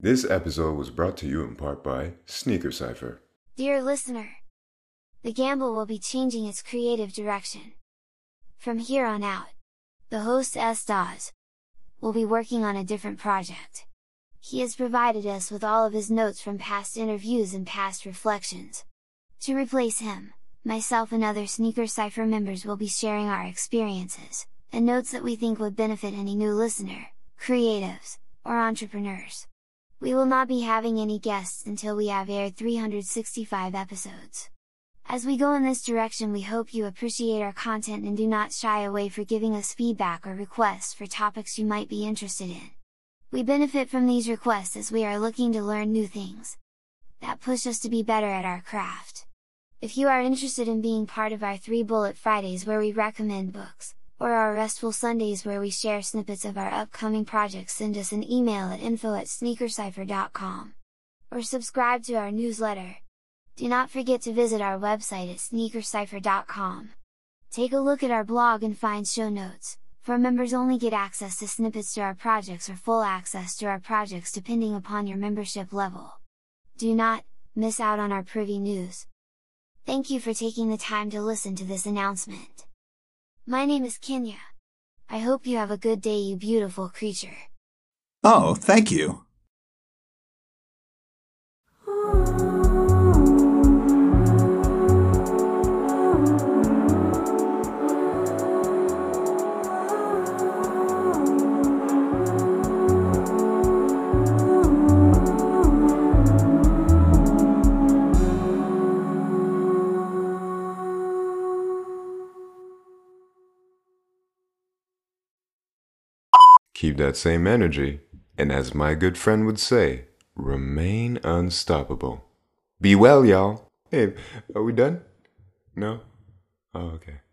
This episode was brought to you in part by Sneaker Cypher. Dear listener, the Gamble will be changing its creative direction. From here on out, the host S. Dawes will be working on a different project. He has provided us with all of his notes from past interviews and past reflections. To replace him, myself and other Sneaker Cypher members will be sharing our experiences, and notes that we think would benefit any new listener, creatives, or entrepreneurs. We will not be having any guests until we have aired 365 episodes. As we go in this direction we hope you appreciate our content and do not shy away for giving us feedback or requests for topics you might be interested in. We benefit from these requests as we are looking to learn new things that push us to be better at our craft. If you are interested in being part of our 3 Bullet Fridays where we recommend books, or our Restful Sundays where we share snippets of our upcoming projects send us an email at info at sneakercypher.com. Or subscribe to our newsletter. Do not forget to visit our website at sneakercypher.com. Take a look at our blog and find show notes, for members only get access to snippets to our projects or full access to our projects depending upon your membership level. Do not, miss out on our privy news. Thank you for taking the time to listen to this announcement. My name is Kenya. I hope you have a good day you beautiful creature. Oh, thank you. Keep that same energy, and as my good friend would say, remain unstoppable. Be well, y'all. Hey, are we done? No? Oh, okay.